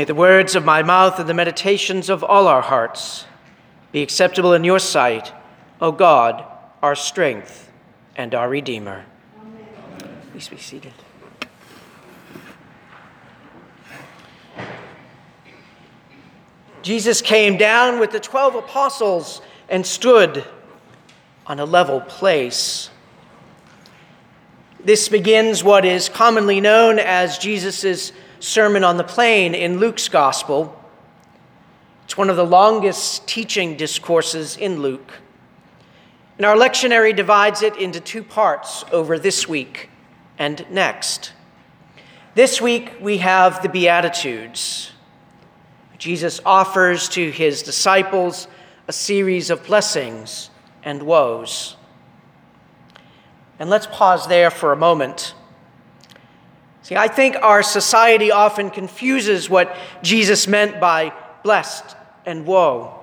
May the words of my mouth and the meditations of all our hearts be acceptable in your sight, O God, our strength and our Redeemer. Amen. Please be seated. Jesus came down with the 12 apostles and stood on a level place. This begins what is commonly known as Jesus' Sermon on the Plain in Luke's Gospel. It's one of the longest teaching discourses in Luke. And our lectionary divides it into two parts over this week and next. This week we have the Beatitudes. Jesus offers to his disciples a series of blessings and woes. And let's pause there for a moment. See, I think our society often confuses what Jesus meant by blessed and woe.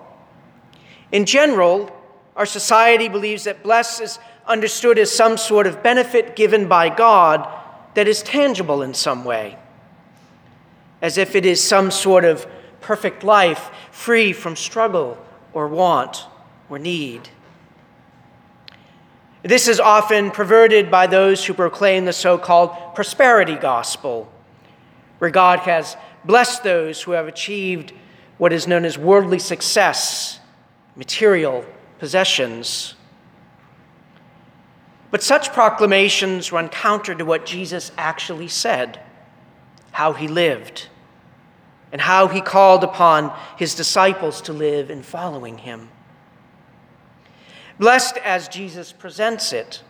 In general, our society believes that blessed is understood as some sort of benefit given by God that is tangible in some way, as if it is some sort of perfect life free from struggle or want or need. This is often perverted by those who proclaim the so called prosperity gospel, where God has blessed those who have achieved what is known as worldly success, material possessions. But such proclamations run counter to what Jesus actually said, how he lived, and how he called upon his disciples to live in following him. Blessed as Jesus presents it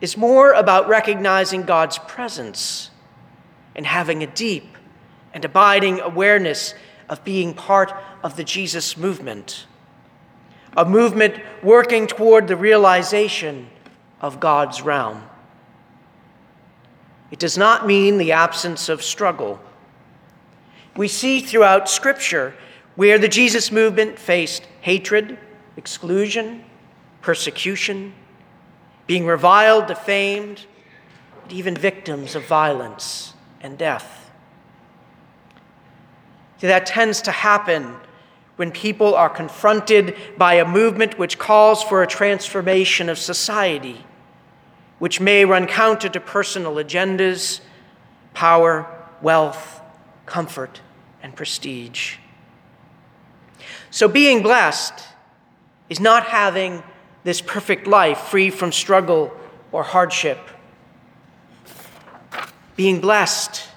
is more about recognizing God's presence and having a deep and abiding awareness of being part of the Jesus movement, a movement working toward the realization of God's realm. It does not mean the absence of struggle. We see throughout Scripture where the Jesus movement faced hatred, exclusion, persecution, being reviled, defamed, and even victims of violence and death. See, that tends to happen when people are confronted by a movement which calls for a transformation of society, which may run counter to personal agendas, power, wealth, comfort, and prestige. So, being blessed is not having this perfect life free from struggle or hardship. Being blessed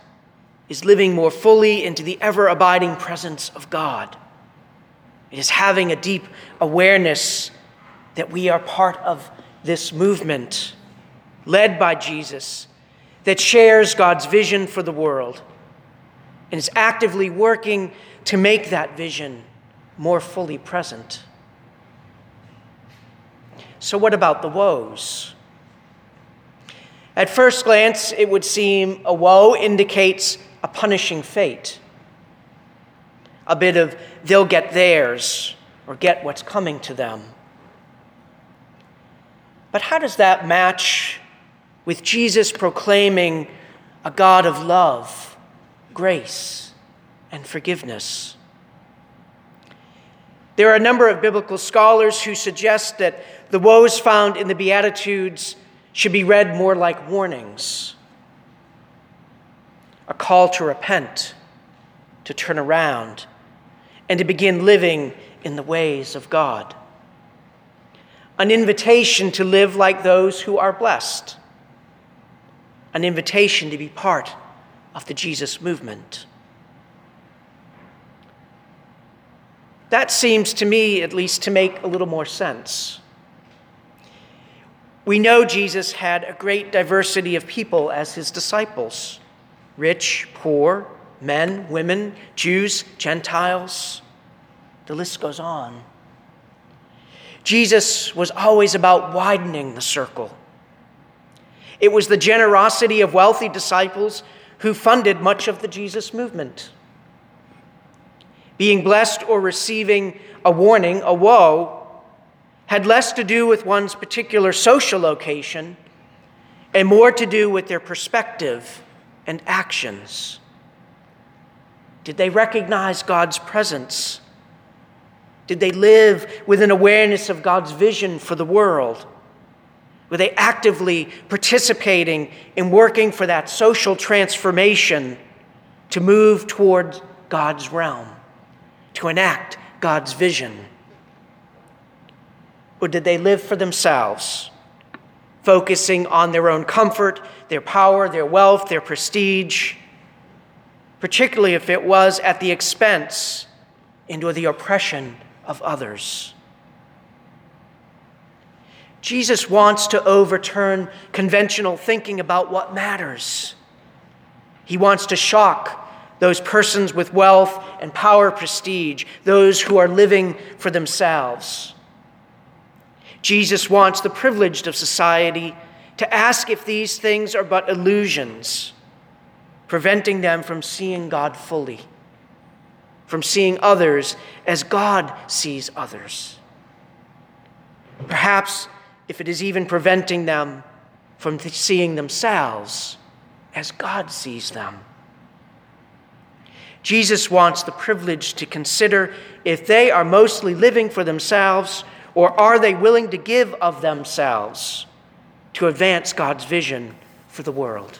is living more fully into the ever abiding presence of God. It is having a deep awareness that we are part of this movement led by Jesus that shares God's vision for the world and is actively working to make that vision more fully present. So, what about the woes? At first glance, it would seem a woe indicates a punishing fate, a bit of they'll get theirs or get what's coming to them. But how does that match with Jesus proclaiming a God of love, grace, and forgiveness? There are a number of biblical scholars who suggest that the woes found in the Beatitudes should be read more like warnings a call to repent, to turn around, and to begin living in the ways of God. An invitation to live like those who are blessed. An invitation to be part of the Jesus movement. That seems to me, at least, to make a little more sense. We know Jesus had a great diversity of people as his disciples rich, poor, men, women, Jews, Gentiles. The list goes on. Jesus was always about widening the circle. It was the generosity of wealthy disciples who funded much of the Jesus movement. Being blessed or receiving a warning, a woe, had less to do with one's particular social location and more to do with their perspective and actions. Did they recognize God's presence? Did they live with an awareness of God's vision for the world? Were they actively participating in working for that social transformation to move toward God's realm, to enact God's vision? Or did they live for themselves, focusing on their own comfort, their power, their wealth, their prestige, particularly if it was at the expense and or the oppression of others? Jesus wants to overturn conventional thinking about what matters. He wants to shock those persons with wealth and power, prestige, those who are living for themselves. Jesus wants the privileged of society to ask if these things are but illusions, preventing them from seeing God fully, from seeing others as God sees others. Perhaps if it is even preventing them from seeing themselves as God sees them. Jesus wants the privilege to consider if they are mostly living for themselves or are they willing to give of themselves to advance God's vision for the world?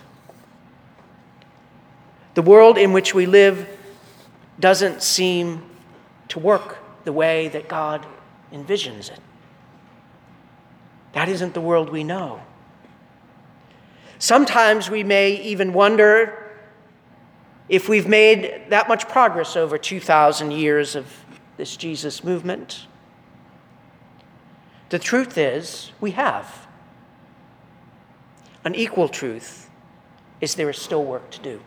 The world in which we live doesn't seem to work the way that God envisions it. That isn't the world we know. Sometimes we may even wonder if we've made that much progress over 2,000 years of this Jesus movement. The truth is, we have. An equal truth is there is still work to do.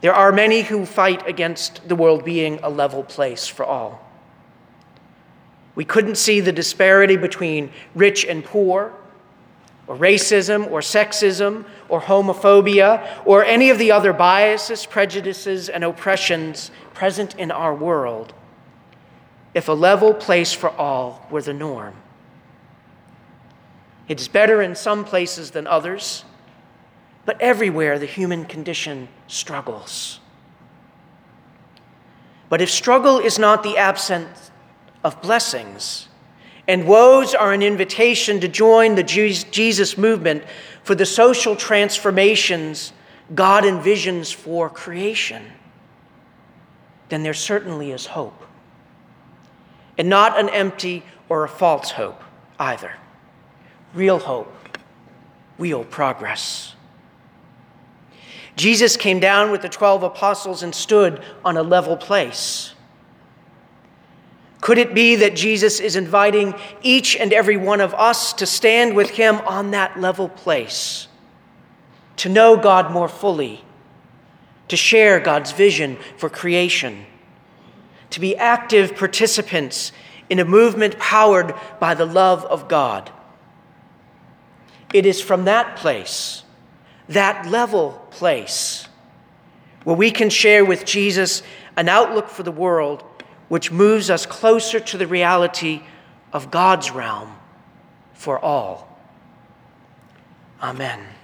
There are many who fight against the world being a level place for all. We couldn't see the disparity between rich and poor, or racism, or sexism, or homophobia, or any of the other biases, prejudices, and oppressions present in our world if a level place for all were the norm. It's better in some places than others, but everywhere the human condition struggles. But if struggle is not the absence of blessings, and woes are an invitation to join the Jesus movement for the social transformations God envisions for creation, then there certainly is hope and not an empty or a false hope either. Real hope, real progress. Jesus came down with the 12 apostles and stood on a level place. Could it be that Jesus is inviting each and every one of us to stand with him on that level place, to know God more fully, to share God's vision for creation? To be active participants in a movement powered by the love of God. It is from that place, that level place, where we can share with Jesus an outlook for the world which moves us closer to the reality of God's realm for all. Amen.